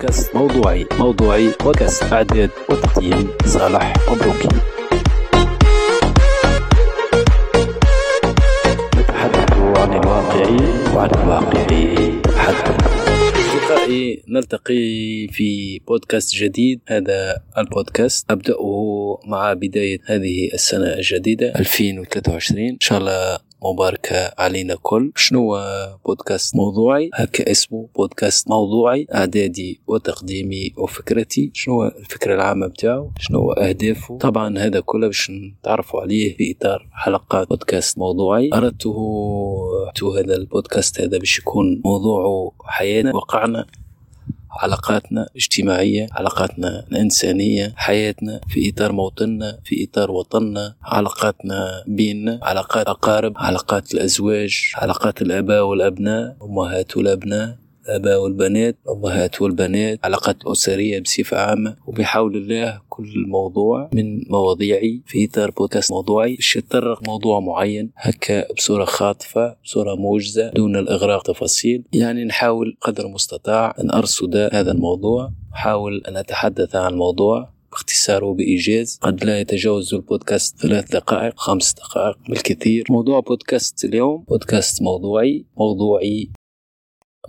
بودكاست موضوعي موضوعي بودكاست إعداد وتقديم صالح مبروكي. نتحدث عن الواقع وعن الواقع. حدث أصدقائي نلتقي في بودكاست جديد. هذا البودكاست أبدأه مع بداية هذه السنة الجديدة 2023 إن شاء الله مباركة علينا كل. شنو بودكاست موضوعي؟ هكا اسمه بودكاست موضوعي إعدادي وتقديمي وفكرتي. شنو الفكرة العامة بتاعه؟ شنو أهدافه؟ طبعا هذا كله باش نتعرفوا عليه في إطار حلقات بودكاست موضوعي. أردته هذا البودكاست هذا باش يكون موضوعه حياتنا وقعنا علاقاتنا الاجتماعية علاقاتنا الإنسانية حياتنا في إطار موطننا في إطار وطننا علاقاتنا بيننا علاقات أقارب علاقات الأزواج علاقات الآباء والأبناء أمهات والأبناء. الآباء والبنات الأمهات والبنات علاقات الأسرية بصفة عامة. وبحول الله كل موضوع من مواضيعي في إطار بودكاست موضوعي. باش يتطرق موضوع معين هكا بصورة خاطفة بصورة موجزة دون الإغراق تفاصيل. يعني نحاول قدر المستطاع أن أرصد هذا الموضوع. أحاول أن أتحدث عن الموضوع باختصار وبإيجاز. قد لا يتجاوز البودكاست ثلاث دقائق خمس دقائق بالكثير. موضوع بودكاست اليوم بودكاست موضوعي موضوعي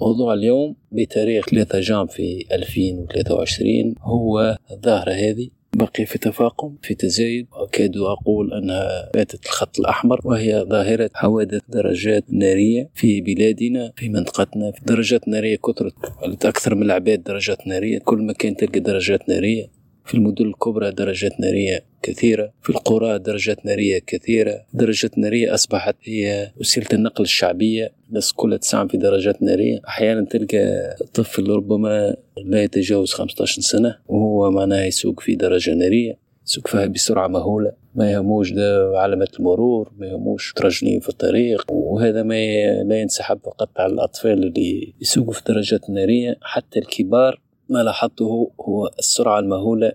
موضوع اليوم بتاريخ 3 جان في 2023 هو الظاهرة هذه. بقي في تفاقم في تزايد. أكاد أقول أنها باتت الخط الأحمر وهي ظاهرة حوادث درجات نارية في بلادنا في منطقتنا في درجات نارية كثرت أكثر من العباد درجات نارية. كل مكان تلقى درجات نارية. في المدن الكبرى درجات نارية كثيرة في القرى درجات نارية كثيرة. درجات نارية أصبحت هي وسيلة النقل الشعبية. الناس كلها تسعى في درجات نارية. أحيانا تلقى طفل ربما لا يتجاوز 15 سنة وهو معناها يسوق في درجة نارية. يسوق فيها بسرعة مهولة. ما يهموش علامات المرور ما يهموش مترجلين في الطريق. وهذا ما لا ينسحب فقط على الأطفال اللي يسوقوا في درجات نارية. حتى الكبار ما لاحظته هو السرعة المهولة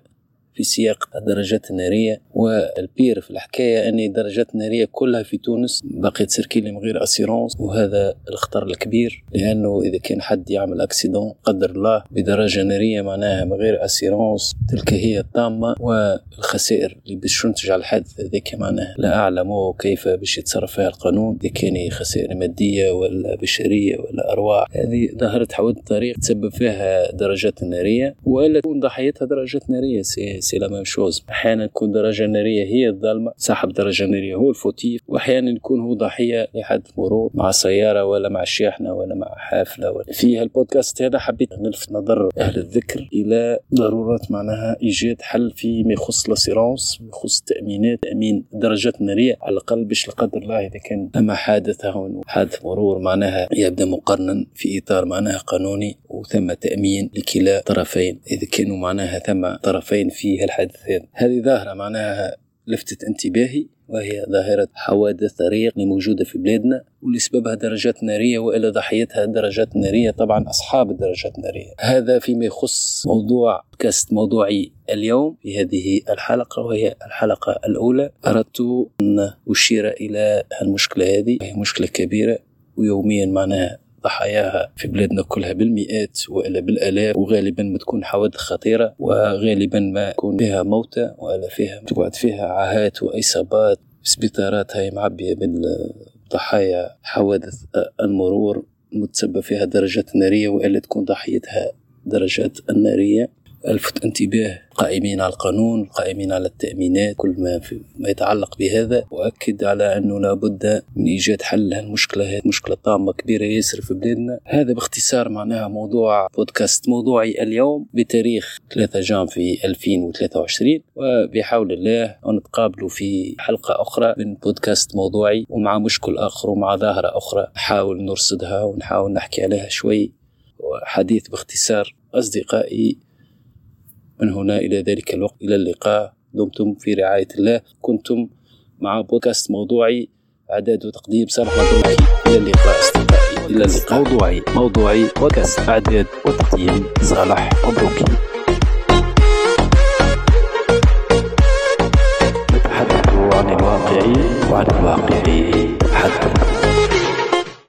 في سياقة الدرجات النارية وال pire في الحكاية أن الدرجات النارية كلها في تونس بقيت circuler من غير assurance وهذا الخطر الكبير لأنه إذا كان حد يعمل accident قدر الله بدرجة نارية معناها من غير assurance تلك هي الطامة والخسائر اللي باش تنتج على الحادث هذاك معناها. لا أعلم كيف باش يتصرف فيها القانون إذا كان خسائر مادية ولا بشرية ولا أرواح. هذه ظاهرة حوادث الطريق تسبب فيها درجات نارية وإلا تكون ضحيتها درجات نارية c'est c'est la même chose أحيانا تكون درجة نارية هي الظالمه صاحب درجة نارية هو ال fautif وأحيانا يكون هو ضحية لحد مرور مع سيارة ولا مع شاحنة ولا مع حافلة ولا. في هالبودكاست هذا حبيت نلفت نظر أهل الذكر إلى ضروره معناها إيجاد حل فيما يخص l'assurance يخص التأمينات تأمين درجات نارية على الأقل باش لا قدر الله إذا كان ثم حادث هون حادث مرور معناها يبدأ مقننا في إطار معناها قانوني. وثم تأمين لكلا طرفين. اذا كانوا معناها ثم طرفين في الحادث هذه ظاهرة معناها لفتت انتباهي وهي ظاهرة حوادث طريق اللي موجودة في بلادنا واللي سببها درجات نارية وإلى ضحيتها درجات نارية. طبعا أصحاب الدرجات النارية. هذا فيما يخص موضوع كاست موضوعي اليوم في هذه الحلقة وهي الحلقة الأولى. أردت أن أشير إلى المشكلة هذه وهي مشكلة كبيرة ويوميا معناها ضحاياها في بلادنا كلها بالمئات وإلا بالآلاف وغالبا ما تكون حوادث خطيرة وغالبا ما يكون فيها موتى والا فيها تقعد فيها عاهات وإصابات. سبيطارات هاي معبية بالضحايا حوادث المرور متسبب فيها درجات نارية وإلا تكون ضحيتها درجات الناريه ألفت انتباه قائمين على القانون القائمين على التأمينات كل ما, ما يتعلق بهذا وأكد على أنه لابد من إيجاد حل لهالمشكلة هذه مشكلة طامة كبيرة ياسر في بلادنا. هذا باختصار معناها موضوع بودكاست موضوعي اليوم بتاريخ 3 جان في 2023 وبحول الله نتقابلوا في حلقة أخرى من بودكاست موضوعي ومع مشكل آخر ومع ظاهرة أخرى نحاول نرصدها ونحاول نحكي عليها شوي. وحديث باختصار أصدقائي من هنا إلى ذلك الوقت إلى اللقاء. دمتم في رعاية الله. كنتم مع بودكاست موضوعي إعداد وتقديم صالح مبروكي إلى اللقاء أصدقائي إلى اللقاء. موضوعي موضوعي بودكاست إعداد وتقديم صالح مبروكي